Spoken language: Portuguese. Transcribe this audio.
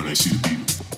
when I see the people.